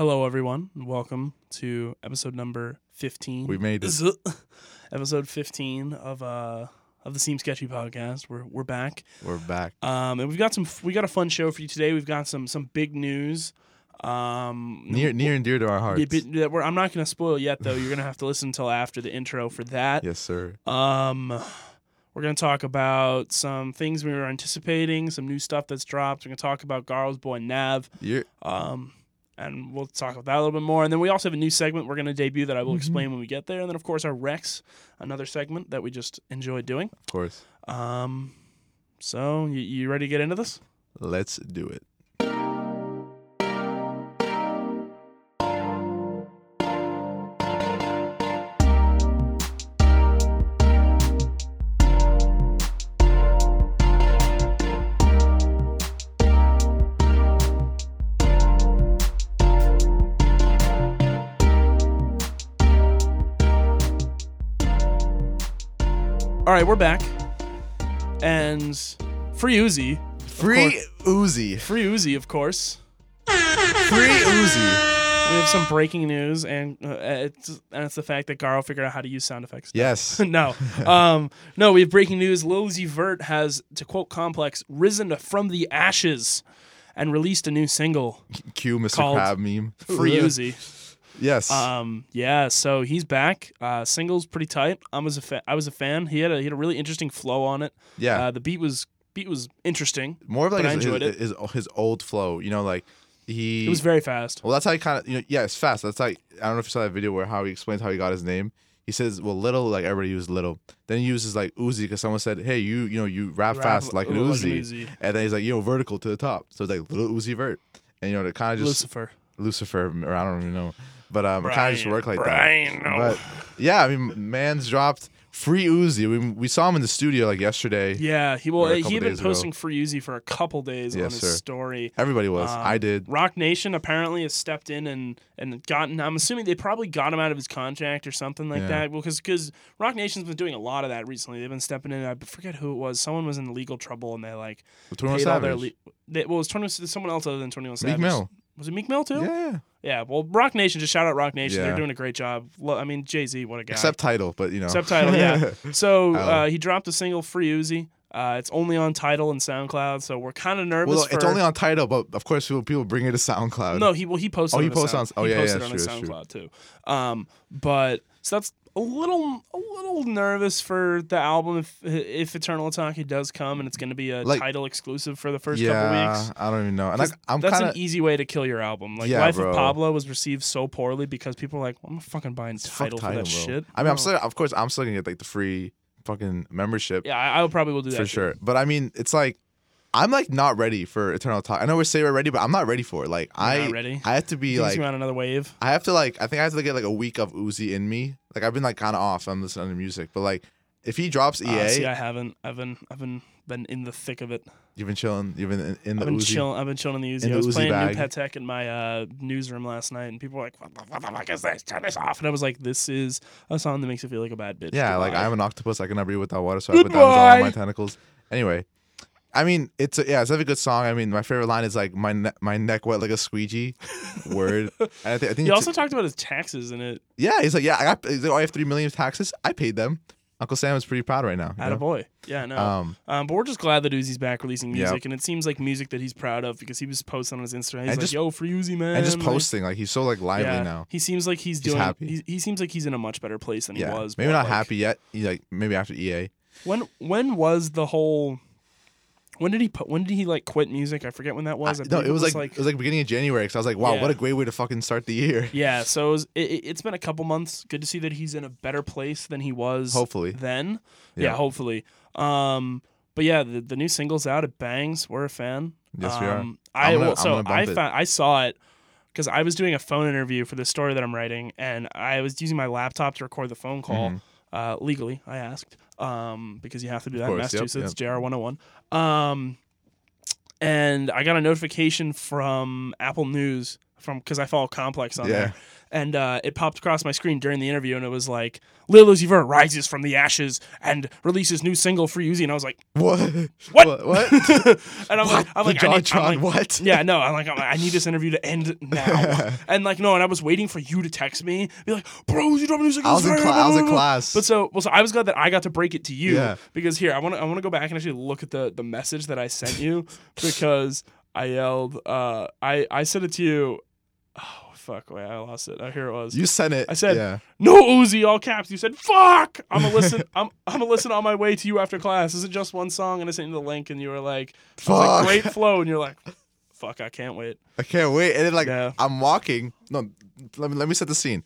Hello, everyone. and Welcome to episode number fifteen. We made it. episode fifteen of uh of the Seem Sketchy podcast. We're we're back, We're back. um, and we've got some we got a fun show for you today. We've got some some big news. Um, Near near and dear to our hearts. yeah, but that we're- I'm not going to spoil yet, though. You're going to have to listen until after the intro for that. Yes, sir. Um, we're going to talk about some things we were anticipating, some new stuff that's dropped. We're going to talk about Garo's boy Nav. You're, Um, and we'll talk about that a little bit more. And then we also have a new segment we're going to debut that I will explain when we get there. And then, of course, our Rex, another segment that we just enjoy doing. of course. Um, so you, you ready to get into this? Let's do it. All right, we're back. And Free Uzi, Free Uzi. Free Uzi, of course. Free Uzi. We have some breaking news, and uh, it's and it's the fact that Garo figured out how to use sound effects. Yes. no, um, no. We have breaking news. Lil Uzi Vert has, to quote Complex, risen from the ashes and released a new single, Cue Mr. Called Crab meme. Free Uzi. Yes. Um, yeah, so he's back. Uh, single's pretty tight. I was a fa- I was a fan. He had a he had a really interesting flow on it. yeah. Uh, the beat was beat was interesting. More of like I his, enjoyed his, his, his old flow. You know, like he. It was very fast. well, that's how he kind of. You know, yeah, it's fast. That's like I don't know if you saw that video where how he explains how he got his name. He says, "Well, little like everybody uses little." Then he uses like Uzi because someone said, "Hey, you you know you rap, Rap fast like an like an Uzi. Uzi. And then he's like, "You know, vertical to the top." So it's like little Uzi Vert, and you know, it kind of just Lucifer. Lucifer, or I don't even know, but um, it kind of just Brian, worked like Brian, that. no. But yeah, I mean, man's dropped free Uzi. We we saw him in the studio like yesterday. Yeah, he well he had been days ago. posting Free Uzi for a couple days on his sir. story. Everybody was. Um, I did. Roc Nation apparently has stepped in and and gotten. I'm assuming they probably got him out of his contract or something like Yeah. that. Because because Roc Nation's been doing a lot of that recently. They've been stepping in. I forget who it was. Someone was in legal trouble and they like 21 paid all their. Le- they, well, it was 21, someone else other than Twenty One Savage. Meek Mill. Was it Meek Mill too? Yeah, yeah. Yeah, Well, Roc Nation. Just shout out Roc Nation. They're doing a great job. Lo- I mean, Jay Z. What a guy. Except Tidal, but you know. Subtitle, yeah. So uh, he dropped a single, Free Uzi. Uh, it's only on Tidal and SoundCloud, so we're kind of nervous. well, it's for- only on Tidal, but of course people, people bring it to SoundCloud. No, he well he posted. Oh, he on sound, oh, he yeah, yeah, posted on true, that's true. SoundCloud too. Um, but so that's a little a little nervous for the album if if Eternal Atake does come and it's going to be a Like- Tidal exclusive for the first yeah, couple weeks. I don't even know. And I'm that's kind an easy way to kill your album. Like Yeah, Life bro. of Pablo was received so poorly because people were like, well, "I'm fucking buying Tidal for that shit." I mean, I'm still, of course, I'm still gonna get like the free fucking membership Yeah, I, I probably will do that for too. sure. But I mean, it's like I'm like not ready for Eternal Atake. I know we're saying we're ready, but I'm not ready for it. Like You're I, not ready? I have to be like, on another wave. I have to like, I think I have to get like a week of Uzi in me. Like I've been like kind of off. I'm listening to music, but like if he drops EA, Uh, see, I haven't. I've been. I've been been in the thick of it. you've been chilling. You've been in, in the I've been Uzi. chilling. I've been chilling in the Uzi. in I was Uzi playing bag. New Pet Tech in my uh, newsroom last night, and people were like, "What the, what the fuck is this? Turn this off!" And I was like, "This is a song that makes you feel like a bad bitch." Yeah, like I'm an octopus. I cannot breathe without water, so I put diamonds all on my tentacles. Anyway, I mean, it's a, yeah, it's a good song. I mean, my favorite line is like my ne- my neck wet like a squeegee. Word. And I, thi- I think He also talked about his taxes in it. yeah, he's like yeah, I got. Like, oh, I have three million taxes. I paid them. Uncle Sam is pretty proud right now. At a boy. Yeah, no. Um, Um, but we're just glad that Uzi's back releasing Yep. music, and it seems like music that he's proud of because he was posting on his Instagram. He's And like, just- "Yo, for Uzi, man," and just like- posting like he's so like lively yeah, now. He seems like he's He's doing. happy. He, he seems like he's in a much better place than Yeah, he was. maybe not like, happy yet. He, like maybe after EA. When when was the whole? When did he put? When did he like quit music? I forget when that was. I I- no, it was like, it was like beginning of January. Because I was like, wow, Yeah. what a great way to fucking start the year. yeah. So it was, it, it's been a couple months. Good to see that he's in a better place than he was. Hopefully. then. Yeah, Yeah. hopefully. Um, but yeah, the, the new single's out. It bangs. We're a fan. Yes, we are. Um, I I'm gonna- so I found, I saw it because I was doing a phone interview for the story that I'm writing, and I was using my laptop to record the phone call Mhm. uh, legally. I asked um, because you have to do that in course, yep, Massachusetts, JR 101. Um, and I got a notification from Apple News from because I follow Complex on Yeah. there, and uh, it popped across my screen during the interview, and it was like Lil Uzi Vert rises from the ashes and releases new single for Uzi, and I was like, What? What? What? what? and I'm like, I'm like, I need, JonTron, I'm like, what? Yeah, no, I'm like, I'm like, I need this interview to end now, and like, no, and I was waiting for you to text me, be like, bro, Uzi dropping new single. I was in blah, I was in class. But so, well, so I was glad that I got to break it to you Yeah. because here I want to I want to go back and actually look at the the message that I sent you because I yelled uh I I sent it to you oh fuck wait I lost it oh here it was You sent it. I said- yeah. no Uzi all caps you said fuck I'm gonna listen I'm I'm gonna listen on my way to you after class is it just one song and I sent you the link and you were like was like Fuck. great flow and you're like fuck I can't wait I can't wait. And then like Yeah. I'm walking. No, let me let me set the scene.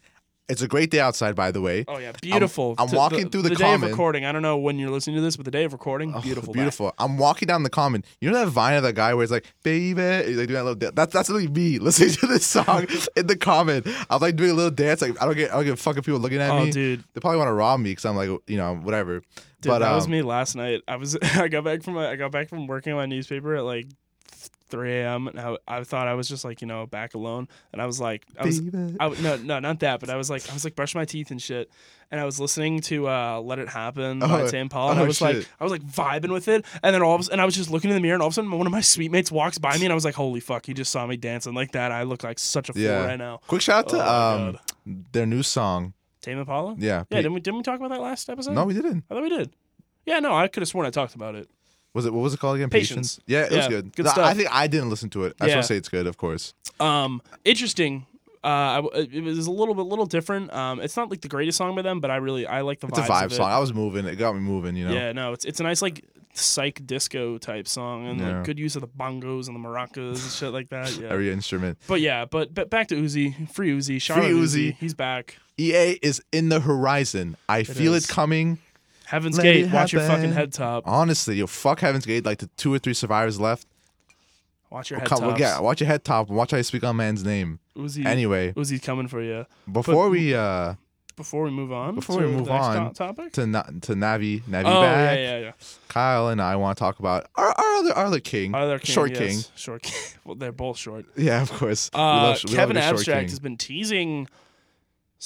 It's a great day outside, by the way. oh yeah beautiful I'm T- walking through the the day of recording I don't know when you're listening to this but the day of recording Oh, beautiful back. beautiful. I'm walking down the common. You know that vine of that guy where it's like, baby, he's like doing that little dance. That's that's literally me listening to this song in the common. I'm like doing a little dance. Like I don't get I don't get fucking people looking at oh me. dude They probably want to rob me because I'm like you know whatever. Dude, but that um, was me last night. I was I got back from my, I got back from working on my newspaper at like 3 a.m. and I, I thought I was just like you know back alone, and I was like I was Baby. I, no no not that, but I was like I was like brushing my teeth and shit, and I was listening to uh, "Let It Happen" by Oh, Sam Paul, and I oh, was shit. like I was like vibing with it, and then all of and I was just looking in the mirror, and all of a sudden one of my suite mates walks by me, and I was like, holy fuck, he just saw me dancing like that. I look like such a fool Yeah. right now. Quick shout out to Oh my um their new song. Tame Impala. Yeah. Yeah, didn't we didn't we talk about that last episode? no, we didn't. I thought we did. Yeah, no, I could have sworn I talked about it. Was it what was it called again? Patience. Yeah, it Yeah, was good. good No, I think I didn't listen to it. I Yeah. to say it's good, of course. Um, interesting. Uh, I it was a little bit, little different. Um, it's not like the greatest song by them, but I really, I like the vibe. It's a vibe it. song. I was moving. It got me moving. You know. Yeah, no, it's it's a nice like psych disco type song and Yeah. like good use of the bongos and the maracas and shit like that. Yeah. Every instrument. But yeah, but but back to Uzi, free Uzi, shout out Uzi. Uzi, he's back. EA is in the horizon. I feel is. it coming. Heaven's Let Gate, watch your fucking head top. Honestly, yo, fuck Heaven's Gate. Like the two or three survivors left. Watch your head Come, tops. yeah, watch your head top watch how you speak on man's name. Uzi, Anyway, Uzi's coming for you. before we uh Before we move on, Before to we move the on, to- topic. to Na- to Navi Navi Oh yeah, back, yeah, yeah. Kyle and I want to talk about our, our other our other king, our Other king, short yes. king. Short king. well, they're both short. Yeah, of course. We Uh, love- we love Kevin a short Abstract king. has been teasing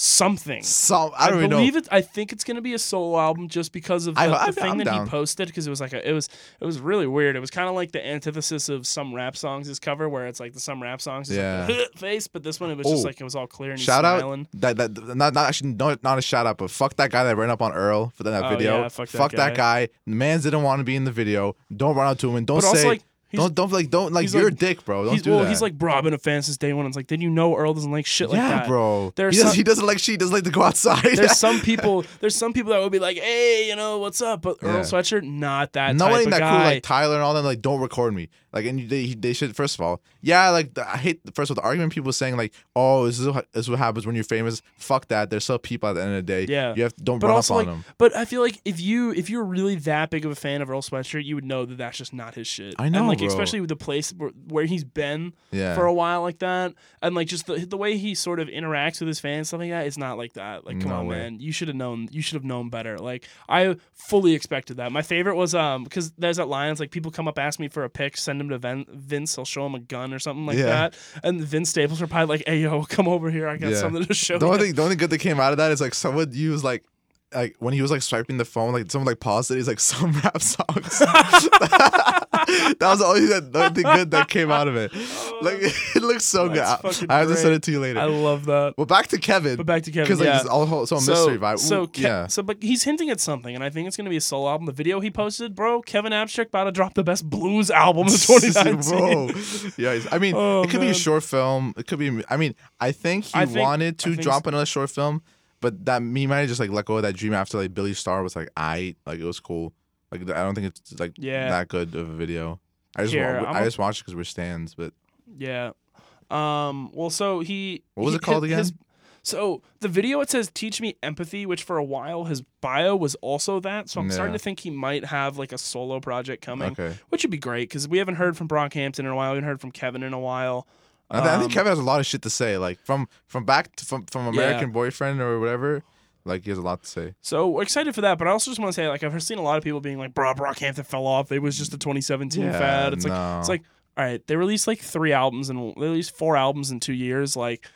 something. Some I I, don't know. believe it. I think it's gonna be a solo album just because of the, I- the I'm- thing I'm that down. he posted. Because it was like a, it was it was really weird. It was kind of like the antithesis of some rap songs' his cover, where it's like the some rap songs is Yeah. like face, but this one it was just Oh. like it was all clear and he's Shout smiling. out that that not not actually not, not a shout out, but fuck that guy that ran up on Earl for that Oh, video. yeah, fuck that that guy. The man didn't want to be in the video. Don't run out to him and don't But also say like he's, don't don't like don't like you're like- a dick, bro. Don't he's do well, that. he's like bro, I've been a fan since day one. It's like, did you know Earl doesn't like shit like yeah, that? bro. There's he, doesn't, some- he doesn't like she doesn't like to go outside. There's some people. There's some people that would be like, "Hey, you know what's up?" But Earl Yeah. Sweatshirt, not that no one that guy. cool like Tyler and all them like don't record me like and they they should first of all yeah like the- I hate first of all the argument people saying like oh this is what, this is what happens when you're famous fuck that there's still people at the end of the day Yeah. you have don't but run also up like, on them but I feel like if you if you're really that big of a fan of Earl Sweatshirt, you would know that that's just not his shit. I know, and like bro. especially with the place where, where he's been yeah for a while like that, and like just the the way he sort of interacts with his fans, something like that. It's not like that. Like, come No on, way. man, you should have known. You should have known better. Like, I fully expected that. My favorite was um because there's at Lions like people come up ask me for a pic, send him to Ven- Vince, I'll show him a gun or something like Yeah. that, and Vince Staples replied like, "Hey yo, come over here, I got Yeah. something to show the you." only thing the only good that came out of that is like someone used like like when he was like swiping the phone like someone like paused it he's like some rap songs that was the only, that, the only good that came out of it oh, like it looks so good That's I, I have to send it to you later I love that. well back to Kevin But back to Kevin, because like yeah. it's all whole- so mystery vibe So, Ooh, Ke- yeah so, but he's hinting at something, and I think it's gonna be a solo album. The video he posted, bro, Kevin Abstract about to drop the best blues album of 2019. Bro. Yeah, I mean, Oh, it could be a short film. It could be. I mean, I think he I think- wanted to think drop so. another short film, but that me might have just like let go of that dream after like Billy Star was like, I like it was cool. Like I don't think it's like Yeah. that good of a video. I just Here, wa- I just watched it because we're stands, but Yeah. Um. Well, so he. What was he- it called his- again? his- so the video it says "Teach me empathy," which for a while his bio was also that. So I'm starting to think he might have like a solo project coming, okay. which would be great because we haven't heard from Brockhampton in a while. We haven't heard from Kevin in a while. I, th- I think Um, Kevin has a lot of shit to say. Like from from back to, from from Yeah. American Boyfriend or whatever. Like he has a lot to say. So we're excited for that, but I also just want to say, like, I've seen a lot of people being like, "Bro, Brockhampton fell off. It was just a 2017 fad." It's like, it's like, all right, they released like three albums and they released four albums in two years. Like,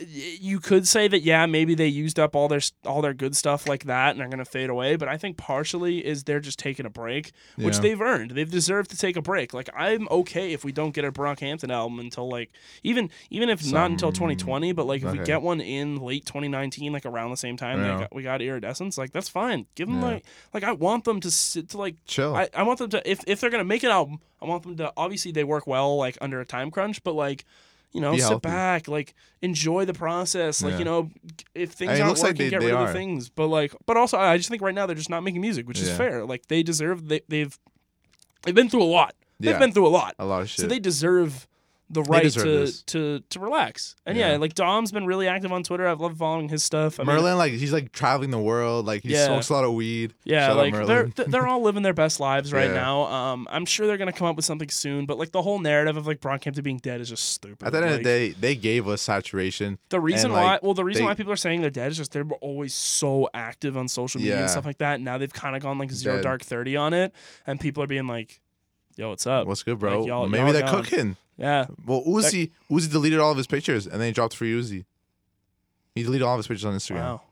you could say that yeah, maybe they used up all their all their good stuff like that and are gonna fade away. But I think partially is they're just taking a break, which Yeah. they've earned. They've deserved to take a break. Like I'm okay if we don't get a Brockhampton album until like even even if not until 2020, but like if we get one in late 2019, like around the same time that Yeah. got, we got Iridescence, like that's fine. Give them Yeah. like like I want them to sit to like Chill. I, I want them to if if they're gonna make an album, I want them to obviously they work well like under a time crunch, but like you know Be sit healthy. back, like enjoy the process, like Yeah. you know if things it aren't looks like working, they- get they rid of are. the things. But like but also I just think right now they're just not making music, which is Yeah. fair. Like they deserve they they've they've been through a lot. They've Yeah. been through a lot. a lot of shit. So they deserve the right to, this. to to relax. And yeah. Yeah. like Dom's been really active on Twitter. I've loved following his stuff. I mean, Merlyn, like he's like traveling the world. Like he Yeah. smokes a lot of weed. Yeah, Shout like they're they're all living their best lives right Yeah. now. Um, I'm sure they're gonna come up with something soon, but like the whole narrative of like Brockhampton being dead is just stupid. At the end of the day, they gave us saturation. the reason and, why, like, well, the reason they- why people are saying they're dead is just they're always so active on social media and stuff like that. And Now they've kind of gone like zero Dead. dark thirty on it, and people are being like, "Yo, what's up?" What's good, bro? Like, y'all- Maybe y'all they're gone. cooking. Yeah, Well, Uzi, Uzi deleted all of his pictures and then he dropped free Uzi. He deleted all of his pictures on Instagram wow.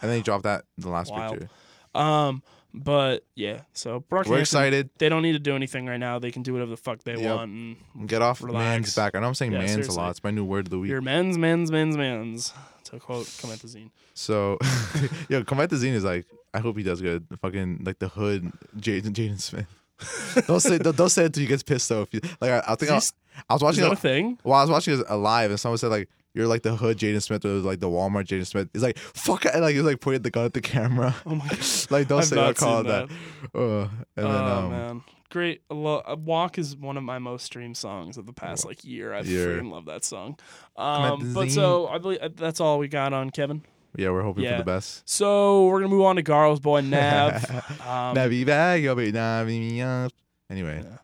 and then he dropped that the last Wild. picture. Um, but yeah, so Brockhampton, We're excited. They don't need to do anything right now. They can do whatever the fuck they Yep. want. And Get off Relax. man's back. I know I'm saying Yeah, man's seriously. a lot. It's my new word of the week. your men's, men's, men's, men's. To quote Comethazine. So, yo, Comethazine is like, I hope he does good. Fucking like the hood, Jaden Jaden Smith. don't say don't, don't say it till he gets pissed though. You, like I, I think I, I was watching that a, thing? while I was watching it live and someone said like you're like the hood Jaden Smith or like the Walmart Jaden Smith. He's like fuck it, and, like he's like pointing the gun at the camera. Oh my god. like don't I've say not don't call it seen that. Uh, and then oh um, man, great! Lo- Walk is one of my most streamed songs of the past like year. I Year. freaking love that song. Um, but so I believe that's all we got on Kevin. Yeah, we're hoping Yeah. for the best. So we're gonna move on to Garo's boy Nav. um, Navi bag, yo, baby, navi me up. Anyway, Yeah.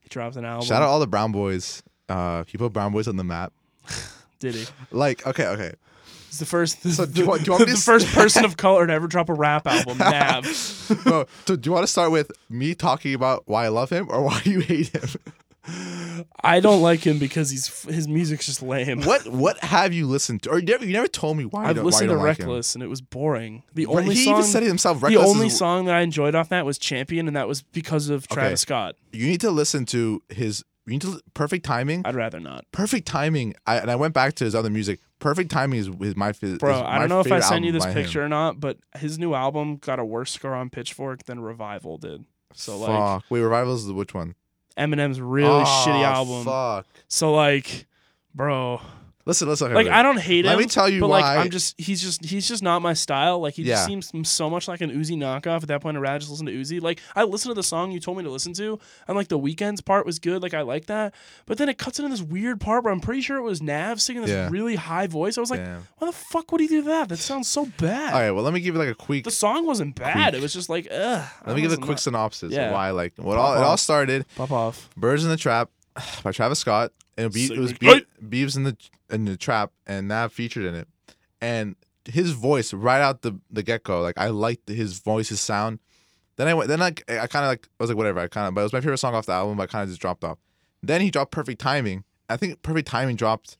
he drops an album. shout out all the Brown Boys. Uh, he put Brown Boys on the map. Did he? Like, okay, okay. It's the first. So do you want- do you want the s- first person of color to ever drop a rap album. Nav. Bro, so do you want to start with me talking about why I love him or why you hate him? I don't like him because he's his music's just lame. What what have you listened to? Or you never, you never told me why I've don't, why listened to like him. Reckless and it was boring. The Right, only he song even said it himself. the only is- song that I enjoyed off that was Champion, and that was because of Travis Okay. Scott. You need to listen to his. You need to perfect timing. I'd rather not. Perfect timing. I, and I went back to his other music. Perfect timing is, is my fa- Bro, is I don't know if I favorite sent you this by him. picture or not, but his new album got a worse score on Pitchfork than Revival did. So like Fuck. Wait, Revival is which one? Eminem's really Oh, shitty ah, album. Fuck. So like, bro, Listen, listen. like. I don't hate him. Let me tell you but why. like I'm just he's just he's just not my style. Like he Yeah. just seems so much like an Uzi knockoff. At that point, I'd rather just listen to Uzi. Like I listened to the song you told me to listen to, and like the Weeknd's part was good. Like I like that, but then it cuts into this weird part where I'm pretty sure it was Nav singing this Yeah. really high voice. I was like, Damn. why the fuck would he do that? That sounds so bad. All right. Well, let me give you like a quick. The song wasn't bad. Quick. It was just like, ugh. Let me give a quick synopsis Yeah. of why like what Pop all it all started. Pop off. Birds in the Trap by Travis Scott. And it, be, it was Be-. Beeves in the in the Trap, and Nav featured in it. And his voice right out the the get go, like I liked his voice, his sound. Then I went, then like I kind of like I was like whatever, I kind of, but it was my favorite song off the album. But I kind of just dropped off. Then he dropped Perfect Timing. I think Perfect Timing dropped.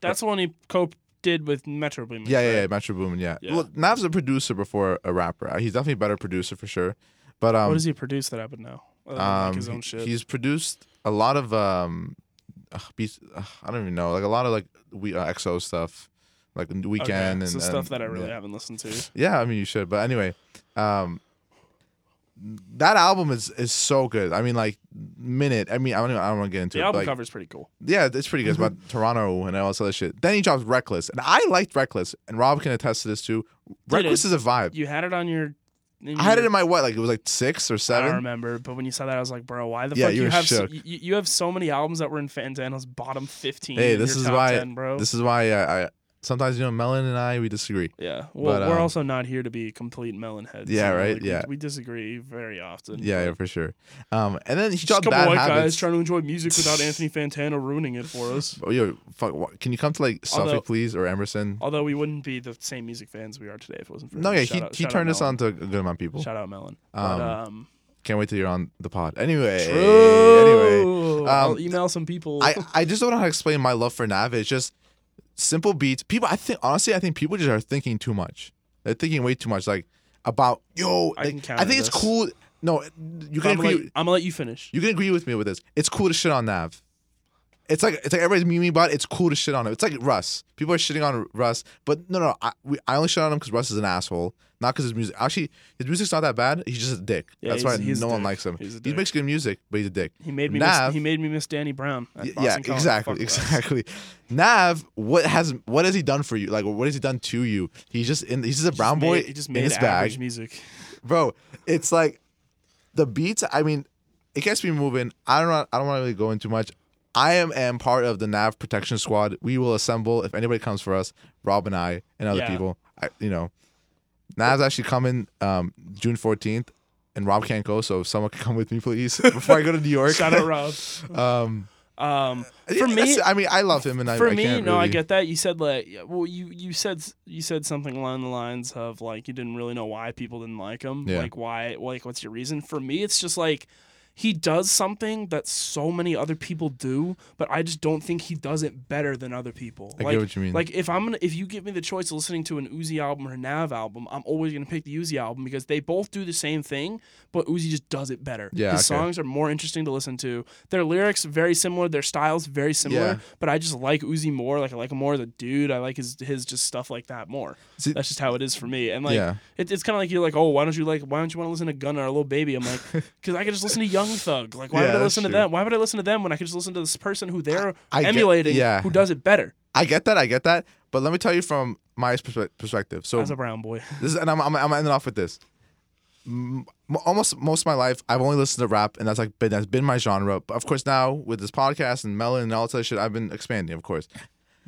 That's the one he co did with Metro Boomin. Yeah, yeah, right? yeah, Metro Boomin. Yeah. Yeah. Well, Nav's a producer before a rapper. He's definitely a better producer for sure. But um, what does he produce that I would know? Than, like Um, his own shit. He's produced a lot of um, ugh, ugh, I don't even know, like a lot of like we uh, XO stuff, like the Okay, Weeknd so and stuff that I really yeah. haven't listened to. Yeah, I mean you should, but anyway, um, that album is is so good. I mean, like minute. I mean, I don't even, I don't want to get into The it. album but, like, cover's pretty cool. yeah, it's pretty good. It's about Toronto and all this other shit. Then he drops Reckless, and I liked Reckless, and Rob can attest to this too. Reckless is a vibe. You had it on your. I had it in my what? Like it was like six or seven. I don't remember, but when you said that, I was like, "Bro, why the Yeah, fuck you you have so, you, you have so many albums that were in Fantano's bottom fifteen? Hey, this is why- 10, bro. This is why I, I sometimes you know Melon and I we disagree. yeah, well, but, we're um, also not here to be complete melon heads. Yeah, you know, right, like, we- yeah. we, disagree very often. Yeah, yeah, for sure. Um, and then he just a dropped couple Bad white guys Habits. trying to enjoy music without Anthony Fantano ruining it for us. Oh, yo, fuck, can you come to like Suffolk, Although- please, or Emerson? Although we wouldn't be the same music fans we are today if it wasn't for No, him. yeah, Shout he, out- he shout out turned us Melon. on to a good amount of people. Shout out Melon. Um, but, um, Can't wait till you're on the pod. Anyway, anyway, True. I'll um, email some people. I I just don't know how to explain my love for Nav. It's just simple beats. People, I think honestly, I think people just are thinking too much. They're thinking way too much, like about yo. I like, I think it's cool. No, you can I'm, gonna agree. let, I'm gonna let you finish. You can agree with me with this. It's cool to shit on Nav. It's like it's like everybody's memeing about it. It's cool to shit on him. It's like Russ. People are shitting on Russ, but no, no. I, we, I only shit on him because Russ is an asshole, not because his music. Actually, his music's not that bad. He's just a dick. Yeah, That's why no one dick. likes him. He's He makes good music, but he's a dick. He made me. Nav- miss, he made me miss Danny Brown. At Y- Boston yeah, exactly, exactly. Nav, what has what has he done for you? Like, what has he done to you? He's just in. He's just a He brown just boy made- He just in his average bag, music. bro. It's like the beats. I mean, it gets me moving. I don't. know- I don't want to really go into much. I am am part of the Nav protection squad. We will assemble if anybody comes for us. Rob and I and other Yeah. people. I, you know, Nav's actually coming um, June fourteenth, and Rob can't go. So if someone can come with me, please, before I go to New York. Shout out Rob. um, Um, yeah, for me, I mean, I love him, and I, for I me, can't no, I get that. You said like, well, you you said you said something along the lines of like you didn't really know why people didn't like him. Yeah. Like why? Like what's your reason? For me, it's just like he does something that so many other people do, but I just don't think he does it better than other people. I like, get what you mean. Like if I'm gonna, if you give me the choice of listening to an Uzi album or a Nav album, I'm always gonna pick the Uzi album because they both do the same thing, but Uzi just does it better. Yeah, his okay. songs are more interesting to listen to. Their lyrics very similar, their styles very similar, Yeah. but I just like Uzi more. Like I like him more as a dude. I like his his just stuff like that more. See- That's just how it is for me. And like Yeah. it, it's kind of like you're like, oh, why don't you like why don't you want to listen to Gunna or a Lil Baby? I'm like, because I can just listen to Young Thug. Like why Yeah, would I listen to true. them? Why would I listen to them when I could just listen to this person who they're I get- emulating, yeah. who does it better I get that. I get that. But let me tell you from my perspective. So as a brown boy? this is, and I'm, I'm, I'm ending off with this. M- almost most of my life, I've only listened to rap, and that's like been that's been my genre. But of course, now with this podcast and Melon and all that shit, I've been expanding. Of course,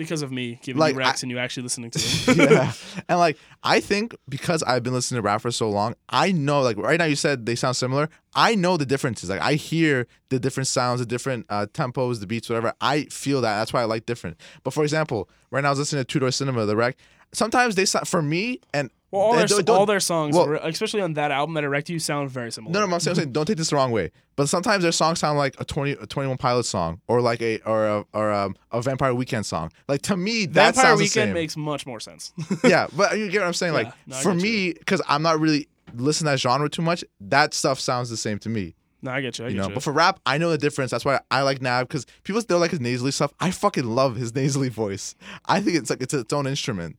Because of me giving Like, you I- and you actually listening to them. yeah. And like, I think because I've been listening to rap for so long, I know, like, right now you said they sound similar. I know the differences. Like, I hear the different sounds, the different uh, tempos, the beats, whatever. I feel that. That's why I like different. But for example, right now I was listening to Two Door Cinema, the rec. Sometimes they sound, for me, and Well, all their, don't- all their songs, well- especially on that album that Erect You, sound very similar. No, no, I'm saying, I'm saying don't take this the wrong way. But sometimes their songs sound like a 20, a 21 Pilot song or like a or a or um, a Vampire Weekend song. Like to me, that Vampire sounds the Weekend same. makes much more sense. yeah, but you get what I'm saying. Like Yeah, no, for me, because I'm not really listening to that genre too much, that stuff sounds the same to me. no, I get you. I You get know, you. but for rap, I know the difference. That's why I like Nav because people still like his nasally stuff. I fucking love his nasally voice. I think it's like it's its own instrument.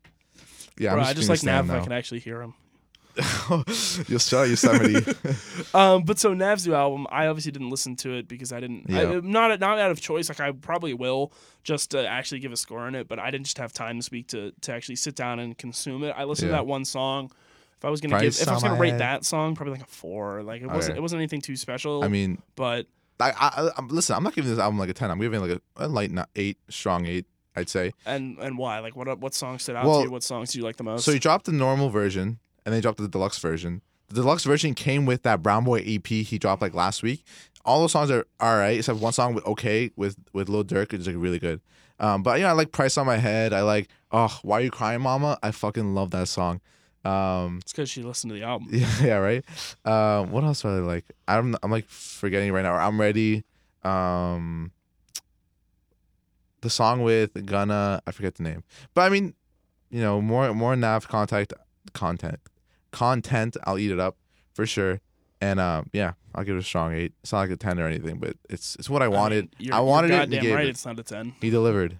Yeah, Bro, I just, like Nav stan if I can actually hear him. You'll out Yosemite. Um, but so Nav's new album, I obviously didn't listen to it because I didn't. I, Yeah. not not out of choice. Like I probably will just to actually give a score on it, but I didn't just have time this week to to actually sit down and consume it. I listened Yeah. to that one song. If I was gonna Price give, if I was gonna rate head. that song, probably like a four. Like it wasn't Okay. it wasn't anything too special. I mean, but I, I, I'm listen. I'm not giving this album like a ten. I'm giving like a, a light not eight, strong eight. I'd say. and and why? Like what what songs stood out Well, to you? What songs do you like the most? So you dropped the normal version, and then you dropped the deluxe version. The deluxe version came with that Brown Boy EP he dropped like last week. All those songs are all right, except one song with "Okay" with with Lil Durk is like really good. Um, but yeah, I like "Price on My Head." I like "Oh, Why Are You Crying, Mama." I fucking love that song. Um, it's because she listened to the album. yeah, yeah, right. Um, what else do I like? I'm I'm like forgetting right now. I'm ready. Um, the song with Gunna, I forget the name, but I mean, you know, more more Nav contact content content. I'll eat it up for sure. And um, yeah, I'll give it a strong eight. It's not like a ten or anything, but it's it's what I wanted. I, mean, you're, I wanted it. Goddamn right, it. it's not a ten. He delivered.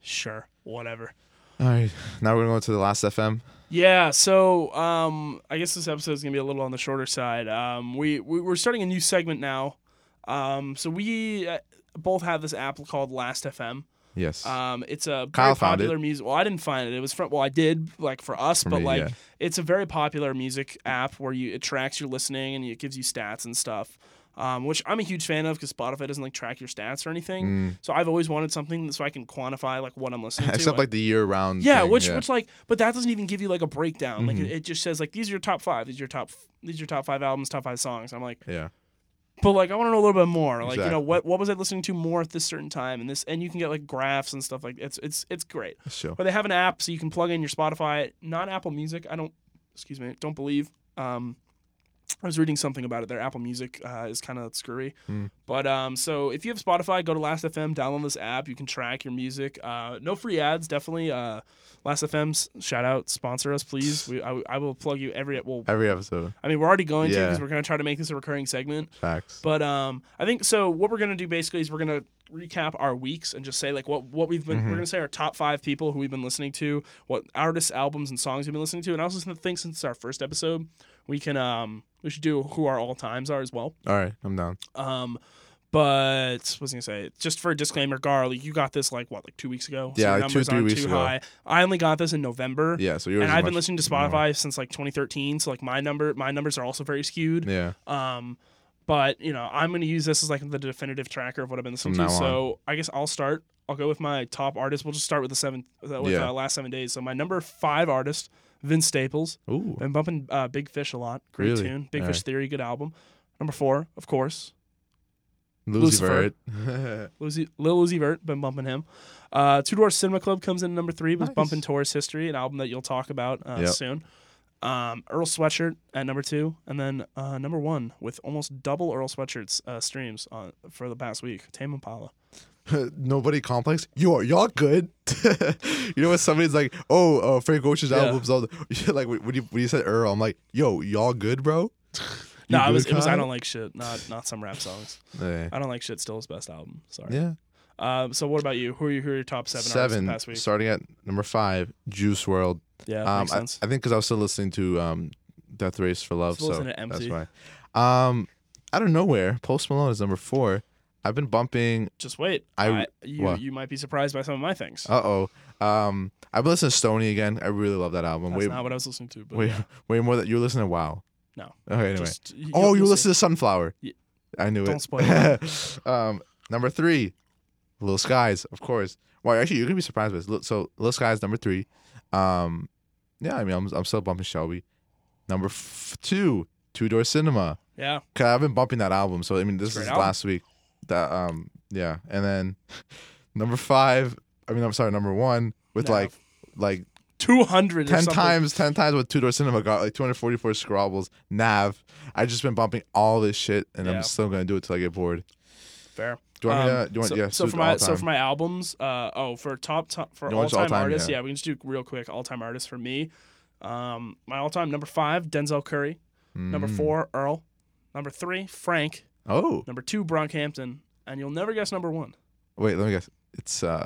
Sure, whatever. All right, now we're gonna go to the Last.fm. Yeah, so um, I guess this episode is gonna be a little on the shorter side. Um, we, we we're starting a new segment now. Um, so we uh, both have this app called Last.fm. Yes. Um, it's a very Kyle found popular music. Well, I didn't find it. It was from well, I did like for us, For but me, like yeah. it's a very popular music app where you it tracks your listening and it gives you stats and stuff. Um, which I'm a huge fan of because Spotify doesn't like track your stats or anything. Mm. So I've always wanted something so I can quantify like what I'm listening to. Except like the year round. Yeah, thing, which yeah. which like, but that doesn't even give you like a breakdown. Like Mhm. it, it just says like these are your top five. These are your top. These are your top five albums, top five songs. I'm like, yeah. But like I want to know a little bit more. Like you know what what was I listening to more at this certain time and this and you can get like graphs and stuff like it's it's it's great. Chill. But they have an app so you can plug in your Spotify, not Apple Music. I don't excuse me, don't believe. Um, I was reading something about it. Their Apple Music uh, is kind of screwy. Hmm. But um, so if you have Spotify, go to Last.fm, download this app. You can track your music. Uh, no free ads, definitely. Uh, Last.fm's shout out, sponsor us, please. We, I, I will plug you every. Well, Every episode. I mean, we're already going to because we're going to try to make this a recurring segment. Facts. But um, I think so. What we're gonna do basically is we're gonna recap our weeks and just say like what what we've been. Mm-hmm. We're gonna say our top five people who we've been listening to, what artists, albums, and songs we've been listening to. And I also think since our first episode, we can um we should do who our all times are as well. All right, I'm down. Um, but what was I gonna say? Just for a disclaimer, Gar, you got this like what like two weeks ago. Yeah, like two, numbers three aren't weeks too ago. high. I only got this in November. Yeah, so. And I've been listening to more. Spotify since like 2013, so like my number, my numbers are also very skewed. Yeah. Um, but you know, I'm gonna use this as like the definitive tracker of what I've been listening From to. now So I guess I'll start. I'll go with my top artist. We'll just start with the seven, uh, with Yeah. uh, last seven days. So my number five artist, Vince Staples. Ooh. Been bumping uh, Big Fish a lot. Great Really? tune. Big Alright. Fish Theory, good album. Number four, of course, Lucifer. Lucy, Lil Uzi Vert. Been bumping him. Uh, Two Door Cinema Club comes in at number three. Was Nice. bumping Tourist History, an album that you'll talk about uh, Yep. soon. Um, Earl Sweatshirt at number two, and then uh, number one with almost double Earl Sweatshirt's uh, streams on for the past week. Tame Impala. Nobody complex. Yo, are y'all good? you know when somebody's like, "Oh, uh, Frank Ocean's Yeah. albums," all the, like when you when you said Earl, I'm like, "Yo, y'all good, bro?" You No, it was, it was I don't like shit. Not not some rap songs. Yeah. I don't like shit. Still his best album. Sorry. Yeah. Um, so what about you? Who are, you, who are your top seven, artists Seven. the past week? Starting at number five, Juice WRLD. Yeah, Um, makes I, sense. I think because I was still listening to um, Death Race for Love, Still so listening to that's MC. why. Um, out of nowhere, Post Malone is number four. I've been bumping. Just wait. I- I, you what? you might be surprised by some of my things. Uh oh. Um, I've been listening to Stoney again. I really love that album. That's way, not what I was listening to. But way, yeah. way more that you were listening to Wow. No. Okay. Anyway. Just, you, oh, you listen to Sunflower. Ye- I knew Don't it. spoil it. um, number three, Lil Skies, of course. Well, actually, you're gonna be surprised with this. So, Lil Skies, number three. Um, yeah, I mean, I'm, I'm still bumping Shelby. Number f- two, Two Door Cinema. Yeah. Cause I've been bumping that album. So I mean, this Great is album. last week. That um, yeah, and then number five. I mean, I'm sorry, number one with No. like like Two hundred. ten times, ten times what Two Door Cinema got like 244 scrobbles. Nav. I just been bumping all this shit, and Yeah. I'm still gonna do it till I get bored. Fair. Do you want me Um, to? Do you want? so, yeah. so for my so for my albums, uh oh for top top for all time all-time, artists, yeah. yeah. we can just do real quick all time artists for me. Um, my all time number five Denzel Curry, number Mm. four Earl, number three Frank, Oh number two Brockhampton, and you'll never guess number one wait, let me guess. It's uh,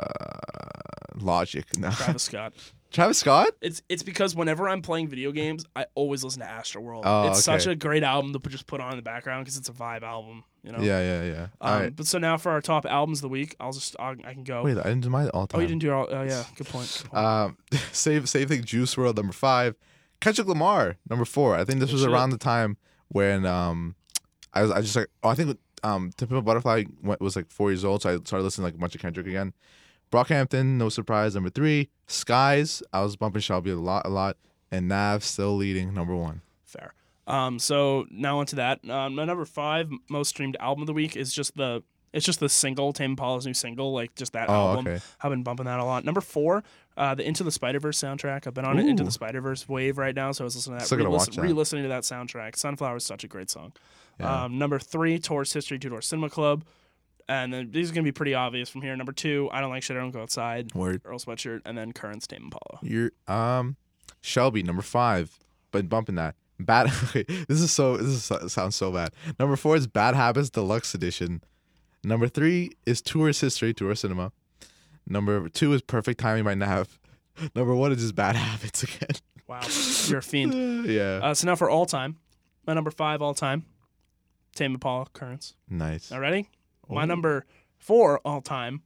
Logic. No. Travis Scott. Travis Scott. It's it's because whenever I'm playing video games, I always listen to Astroworld. Oh, it's such a great album to put, just put on in the background because it's a vibe album, you know. Yeah, yeah, yeah. Um, all right. But so now for our top albums of the week, I'll just I'll, I can go. Wait, I didn't do my all time. oh, you didn't do all. Oh yeah, good point. Good point. Um, same thing. Juice WRLD number five. Kendrick Lamar number four. I think this was around the time when um, I was I just like oh I think um, To Pimp a Butterfly went, was like four years old, so I started listening to like a bunch of Kendrick again. Brockhampton, no surprise, number three. Skies, I was bumping Shelby a lot, a lot, and Nav still leading number one. Fair. Um, so now onto that. Um, my number five most streamed album of the week is just the it's just the single Tame Impala's new single, like just that Oh, album. okay. I've been bumping that a lot. Number four, uh, the Into the Spider Verse soundtrack. I've been on it Into the Spider Verse wave right now, so I was listening to that. Still re-listen- watch that. re-listening to that soundtrack. Sunflower is such a great song. Yeah. Um, number three, Tourist History, Two Door Cinema Club. And then these are gonna be pretty obvious from here. Number two, I don't like shit. I don't go outside. Word. Earl Sweatshirt, and then Currents Tame Impala. You're um Shelby number five, but bumping that. Bad. This is so. This is, so- sounds so bad. Number four is Bad Habits Deluxe Edition. Number three is Tourist History, Tour Cinema. Number two is Perfect Timing by Nav. Number one is just Bad Habits again. Wow, you're a fiend. yeah. Uh, so now for all time, my number five all time, Tame Impala Currents. nice. All ready? My Oh. number four all time,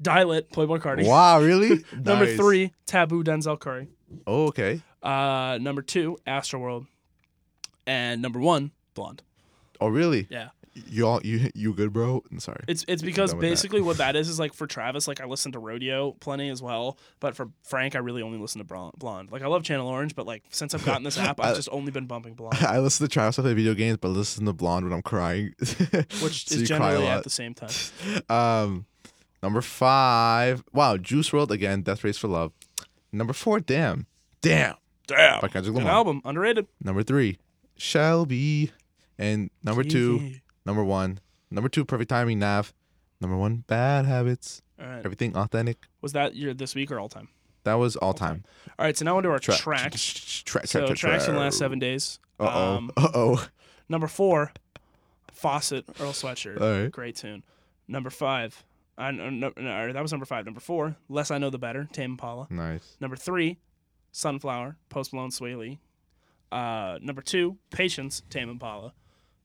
Die Lit, Playboi Carti. Wow, really? number Nice. three, Taboo, Denzel Curry. Oh, okay. Uh, number two, Astroworld, and number one, Blonde. Oh, really? Yeah, You all, you you good, bro? I'm sorry. it's it's because with that. basically what that is is like for Travis, like I listen to Rodeo plenty as well, but for Frank, I really only listen to Blonde. Like I love Channel Orange, but like since I've gotten this app, I've I- just only been bumping Blonde, I listen to Travis I play video games, but I listen to Blonde when I'm crying. which So is generally at the same time. Um, number five. Wow, Juice WRLD again. Death Race for Love. Number four. Damn, damn. Damn, By Kendrick good Lamar. album, underrated. Number three. Shelby. And number two, Easy. number one, number two, perfect timing, Nav. Number one, bad habits. All right. Everything authentic. Was that your this week or all time? That was all time. All right. So now into our Tra- tracks. Track, So track, tracks in the last seven days. Uh oh. Um, uh oh. Number four, Faucet Earl Sweatshirt. All right. Great tune. Number five, I, no, no, no, that was number five. Number four, Less I Know the Better, Tame Impala. Nice. Number three, Sunflower, Post Malone, Swae Lee. Uh, number two, Patience, Tame Impala.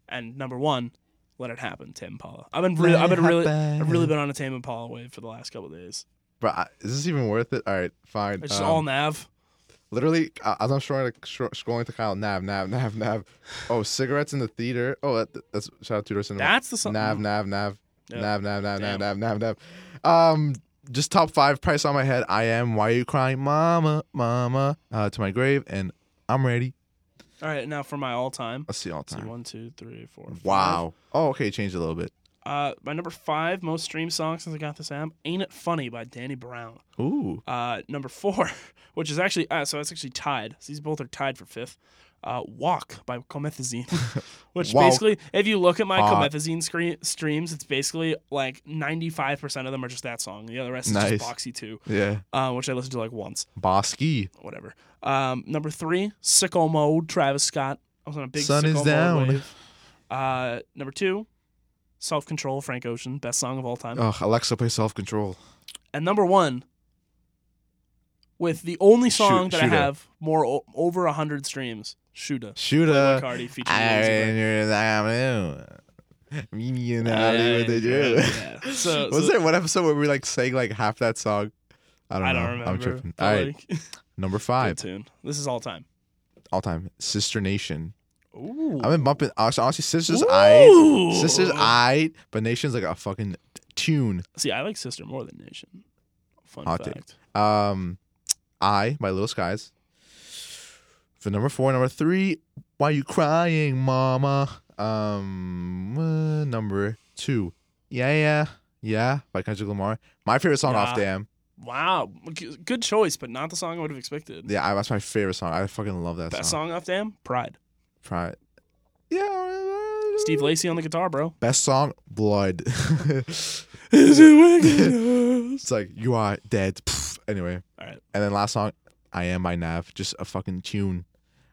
And number one, Let It Happen, Tame Impala. I've been really, I've been really, I've really been on a Tame Impala wave for the last couple of days. Bro, I- is this even worth it? All right, fine. It's Um, all nav. Literally, uh, as I'm scrolling, scrolling to Kyle, Nav, Nav, Nav, Nav. Oh, cigarettes in the theater. Oh, that, that's shout out to Two Door Cinema. That's the song. Nav, Nav, Nav, Yeah. Nav, Nav, Nav, Damn. Nav, Nav, Nav, Nav. Um, just top five price on my head. I am. Why are you crying, Mama, Mama? Uh, to my grave, and I'm ready. All right, now for my all-time. Let's see all time. one, two, three, four. five. Wow. Oh, okay, changed a little bit. Uh, my number five most streamed song since I got this app, "Ain't It Funny" by Danny Brown. Ooh. Uh, number four, which is actually uh, so it's actually tied. So these both are tied for fifth. Uh, "Walk" by Comethazine, which Walk. basically, if you look at my Hot. Comethazine screen streams, it's basically like ninety five percent of them are just that song. The other rest is Nice. just Boxy Two, Yeah. uh, which I listened to like once, Bosky. whatever. Um, number three, "Sicko Mode" Travis Scott. I was on a big Sun is down. Uh, number two, "Self Control" Frank Ocean, best song of all time. Oh, Alexa, play self control. And number one, with the only song Shoot- that Shooter. I have more o- over hundred streams, "Shooter" Shooter. Carti featuring I Me and Ali with the Jew. yeah. So, Was so there one episode where we like sang like half that song? I don't I know. don't remember. I'm tripping. All right, like, number five, tune. This is all time. all time, Sister Nation. Ooh. I've been bumping. Honestly, Sisters, I. Sisters, I, but Nation's like a fucking tune. See, I like Sister more than Nation. Fun Hot take. fact. Um, I by Lil Skies. For number four, number three, Why You Crying, Mama? Um, uh, number two, Yeah, Yeah, Yeah by Kendrick Lamar. My favorite song off Damn. Wow, G- good choice, but not the song I would have expected. Yeah, I, that's my favorite song. I fucking love that Best song. song off Damn, Pride. Pride. Yeah. Steve Lacy on the guitar, bro. Best song, Blood. Is it wicked? it's like you are dead. Anyway. All right. And then last song, I am by Nav. Just a fucking tune.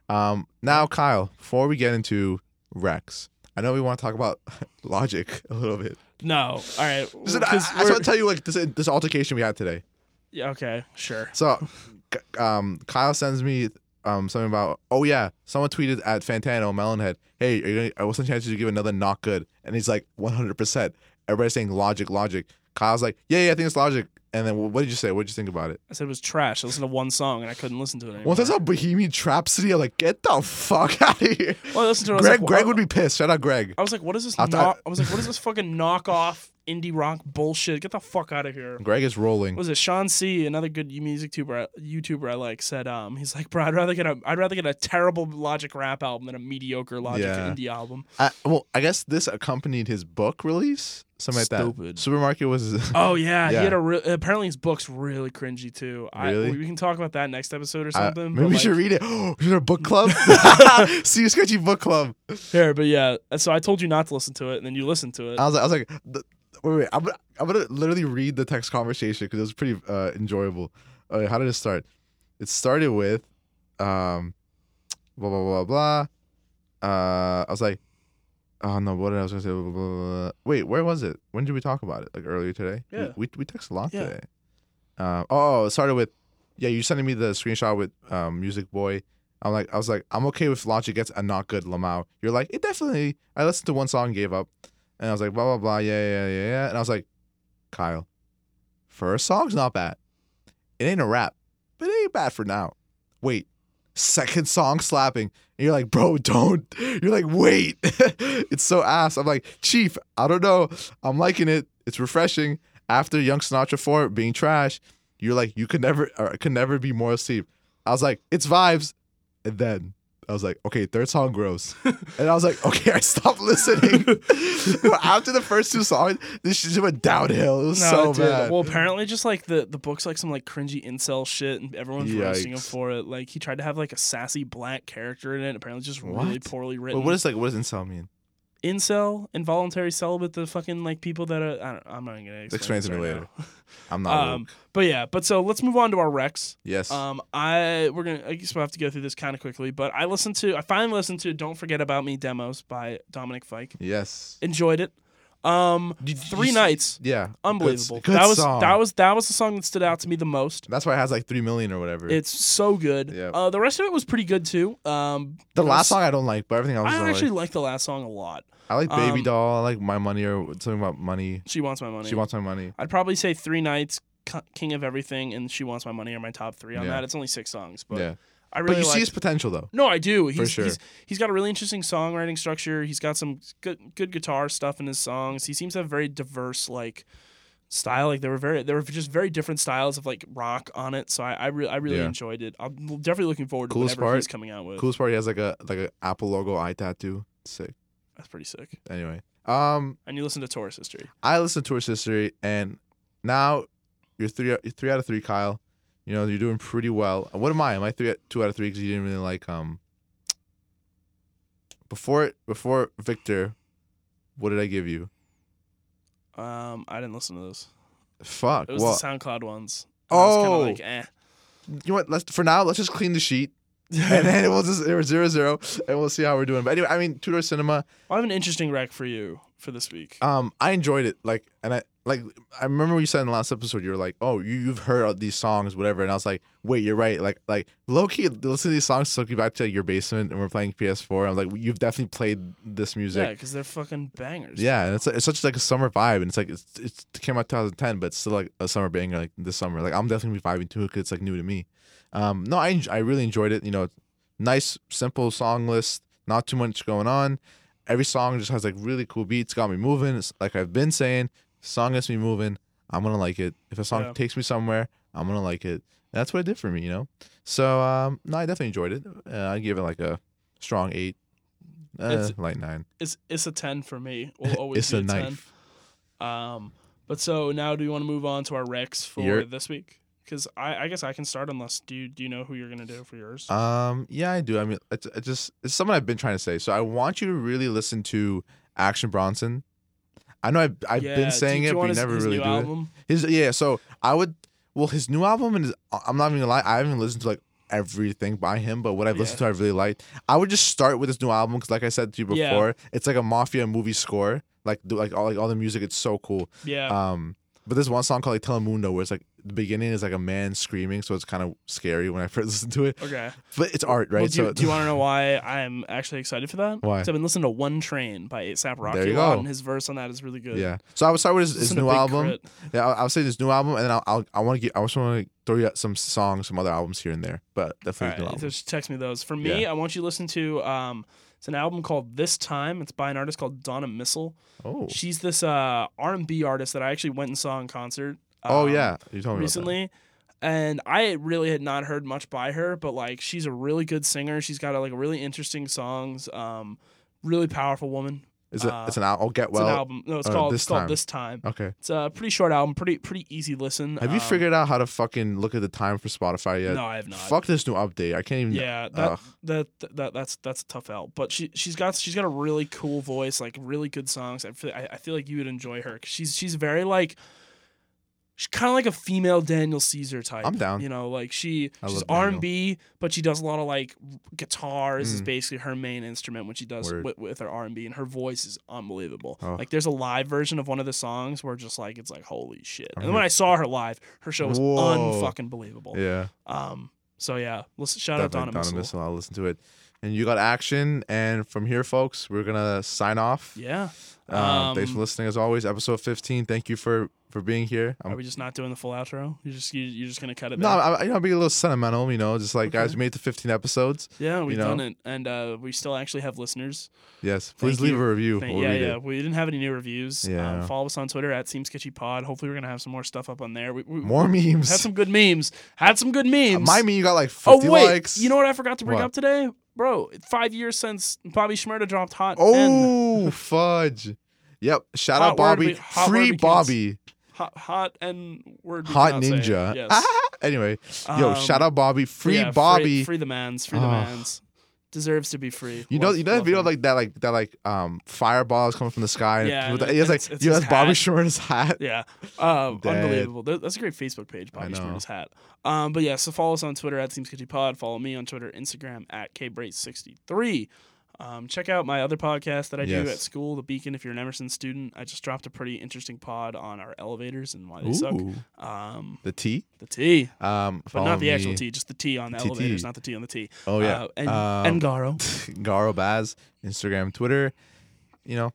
Um, now Kyle, before we get into Rex, I know we want to talk about Logic a little bit. No. All right. Listen, I, I just want to tell you like this this altercation we had today. Yeah, okay, sure. So, um, Kyle sends me um something about oh yeah, someone tweeted at Fantano Melonhead, hey, are you gonna, what's the chances you give another not good? And he's like 100. percent Everybody's saying Logic, Logic. Kyle's like, yeah, yeah, I think it's Logic. And then what did you say? What did you think about it? I said it was trash. I listened to one song and I couldn't listen to it anymore. Once I saw Bohemian Trap City, I'm like, get the fuck out of here. well, I listened to it. I Greg, like, Greg would be pissed. Shout out Greg. I was like, what is this? I'll knock- I was like, what is this fucking knockoff indie rock bullshit? Get the fuck out of here. Greg is rolling. What was it Sean C, another good music tuber, YouTuber I like, said, um, he's like, bro, I'd rather get a, I'd rather get a terrible Logic rap album than a mediocre Logic Yeah. indie album. I, well, I guess this accompanied his book release, something like Stupid. that. Supermarket was. Oh yeah, Yeah. he had a re- apparently his book's really cringy too. Really? I, we can talk about that next episode or something. maybe but, we like, should read it. we should a book club. See you sketchy book club. Here, but yeah. So I told you not to listen to it, and then you listened to it. I was like, I was like, the, wait, wait, I'm gonna, I'm gonna literally read the text conversation because it was pretty uh, enjoyable. Okay, how did it start? It started with, um, blah blah blah blah. Uh, I was like, oh no, what did I was gonna say? Blah, blah, blah, blah. Wait, where was it? When did we talk about it? Like earlier today? We- Yeah. We we, texted a lot Yeah. today. Um, oh, it started with, yeah, you sending me the screenshot with um, Music Boy. I'm like, I was like, I'm okay with Logic gets a not good Lamau. You're like, it definitely. I listened to one song, and gave up, and I was like, blah blah blah, yeah yeah yeah yeah, and I was like, Kyle, first song's not bad. It ain't a rap, but it ain't bad for now. Wait, second song slapping, and you're like, bro, don't. You're like, wait, it's so ass. I'm like, Chief, I don't know. I'm liking it. It's refreshing. After Young Sinatra 4 being trash, you're like, you could never, or could never be more asleep. I was like, it's vibes. And then I was like, okay, third song gross, and I was like, okay, I stopped listening. After the first two songs, this shit went downhill. It was No, so it bad. Well, apparently, just like the the book's like some like cringy incel shit, and everyone's roasting him for it. Like he tried to have like a sassy black character in it. Apparently, just really poorly written. But what is like what does incel mean? Incel, involuntary celibate? The fucking like people that are. I don't, I'm not gonna explain, Explain to me right later. now. I'm not. Um, woke. but yeah, but so let's move on to our Rex. yes. Um, I we're gonna I guess we'll have to go through this kind of quickly, but I listened to I finally listened to "Don't Forget About Me" demos by Dominic Fike. yes. Enjoyed it. Um, three s- nights, Yeah. Unbelievable. Good, that was song. that was that was the song that stood out to me the most. That's why it has like three million or whatever. It's so good. Yeah. Uh, the rest of it was pretty good too. Um, the last was- song I don't like, but everything else I I actually like. like the last song a lot. I like Baby um, Doll. I like My Money or something about money. She wants my money. She wants my money. I'd probably say Three Nights, King of Everything, and She Wants My Money are my top three on Yeah. that. It's only six songs, but yeah. I really but you see his potential though. No, I do. He's, sure. he's he's got a really interesting songwriting structure. He's got some good good guitar stuff in his songs. He seems to have very diverse like style. Like there were very there were just very different styles of like rock on it. So I I, re- I really Yeah. enjoyed it. I'm definitely looking forward to Coolest whatever part- he's coming out with. Coolest part, he has like a like a Apple logo eye tattoo. Sick. That's pretty sick. Anyway, um, And you listen to Tourist History. I listened to his history, and now you're three you're three out of three, Kyle. You know you're doing pretty well. What am I? Am I three two out of three because you didn't really like um. Before before Victor, what did I give you? Um, I didn't listen to those. Fuck. It was well, the SoundCloud ones. And was Oh. kind of like, eh. you know what? Let's for now. Let's just clean the sheet, and then we'll just we're zero zero, and we'll see how we're doing. But anyway, I mean, Two Door Cinema. I have an interesting rec for you for this week. Um, I enjoyed it. Like, and I like. I remember you said in the last episode, you were like, "Oh, you you've heard these songs, whatever." And I was like, "Wait, you're right." Like, like low key, listen to these songs took you back to like, your basement, and we're playing PS4. I'm like, "You've definitely played this music." yeah, music." because they're fucking bangers. Yeah, and it's it's such like a summer vibe, and it's like it's, it's it came out 2010, but it's still like a summer banger like this summer. Like I'm definitely vibing to it because it's like new to me. Um, no, I I really enjoyed it. You know, nice simple song list, not too much going on. Every song just has like really cool beats, got me moving. It's like I've been saying, song gets me moving. I'm gonna like it. If a song Yeah. takes me somewhere, I'm gonna like it. That's what it did for me, you know. So um, no, I definitely enjoyed it. Uh, I give it like a strong eight, uh, It's- light nine. It's it's a ten for me. Will always It's be a a, ten. knife. Um, but so now do you want to move on to our Rex for You're- this week? Because I, I guess I can start unless do you do you know who you're gonna do for yours? Um, yeah, I do. I mean, it's, it's just it's something I've been trying to say. So I want you to really listen to Action Bronson. I know I've, I've Yeah, been saying it, but you never his really do it. His yeah. So I would. Well, his new album and his, I'm not even gonna lie. I haven't listened to like everything by him, but what I've listened to, I really liked. I would just start with his new album because, like I said to you Yeah. before, it's like a mafia movie score. Like like all like all the music, it's so cool. Yeah. Um, but there's one song called like Telemundo where it's like the beginning is like a man screaming, so it's kind of scary when I first listened to it. okay. But it's art, right? Well, do, you, so do you want to know why I'm actually excited for that? Why? I've been listening to One Train by ASAP Rocky There you go. and his verse on that is really good. Yeah. So I would start with his, his new album. Crit. Yeah, I'll, I'll say his new album, and then I'll, I'll I want to get I also want to throw you out some songs, some other albums here and there, but definitely right, just text me those. For me, I want you to listen to um, it's an album called This Time. It's by an artist called Donna Missal. Oh. She's this uh, R&B artist that I actually went and saw in concert. Oh um, yeah, you told me recently. And I really had not heard much by her, but like she's a really good singer. She's got a, like really interesting songs. Um, really powerful woman. That. Is it? uh, it's an album. Oh, get It's well. an album. No, it's uh, called This it's called Time. This Time. Okay. It's a pretty short album, pretty pretty easy listen. Have you Um, figured out how to fucking look at the time for Spotify yet? No, I have not. Fuck this new update. I can't even. Yeah, that, Ugh. that that that's that's a tough out. But she she's got she's got a really cool voice, like really good songs. I feel I, I feel like you would enjoy her. 'cause she's she's very like she's kind of like a female Daniel Caesar type. I'm down. You know, like she I she's R and B, but she does a lot of like guitars is Mm. basically her main instrument when she does with, with her R and B, and her voice is unbelievable. Oh. Like there's a live version of one of the songs where just like it's like holy shit. And when I saw her live, her show was unfucking believable. Yeah. Um. So yeah, listen, shout out Definitely Donna Donna Missal. Missal. I'll listen to it. And you got action. And from here, folks, we're gonna sign off. Yeah. Um, thanks Um, for listening as always. Episode 15. Thank you for for being here. Are I'm, we just not doing the full outro? You just you, you're just gonna cut it. no, there? I, I, I'll be a little sentimental. You know, just like guys, we made to 15 episodes. yeah, we've you know? done it, and uh, we still actually have listeners. Yes, please Thank leave you. a review. Thank- We'll yeah, yeah. it. We didn't have any new reviews. Yeah. Um, follow us on Twitter at Seems Sketchy Pod. Hopefully, we're gonna have some more stuff up on there. We, we More memes. Had some good memes. Had some good memes. My meme, you got like Oh 50 wait, likes. you know what I forgot to bring What? up today? bro, five years since Bobby Shmurda dropped Hot. Oh fudge. Yep. Shout Hot out Bobby. word Free Bobby. Hot, hot and word. Hot ninja. Yes. anyway, yo, Um, shout out Bobby. Free yeah, Bobby. Free, the man's. Free the Ah. man's. Deserves to be free. You know, Love- you know that video him. like that, like that, like um, fireballs coming from the sky. Yeah, with and the, he has like, it's- you know, that's Bobby. Shmurda's hat. Yeah, Dead. unbelievable. That's a great Facebook page, Bobby know. Shmurda's hat. Um, but yeah, so follow us on Twitter at Pod. Follow me on Twitter, Instagram at kbrace63. Um, check out my other podcast that I do at school, The Beacon. If you're an Emerson student, I just dropped a pretty interesting pod on our elevators and why they suck. Um, the T. the T, Um, but not the actual T, just the T on the TT. elevators, not the T on the T. Oh yeah, Uh, and, um, and Garo. Garo Baz, Instagram, Twitter. You know,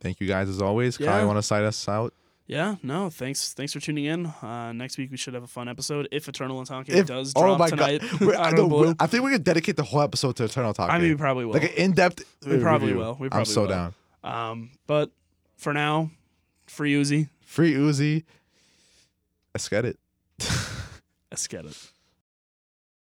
thank you guys as always. Kai, Yeah. want to cite us out? Yeah, no, thanks. Thanks for tuning in. Uh, next week we should have a fun episode if Eternal Atake If- does oh drop my tonight. I, know. I think we could dedicate the whole episode to Eternal Talk. I mean, we probably will. like an in-depth. We probably review. will. We I'm probably so will. down. Um, but for now, free Uzi. Free Uzi. Let's get it. Let's get it.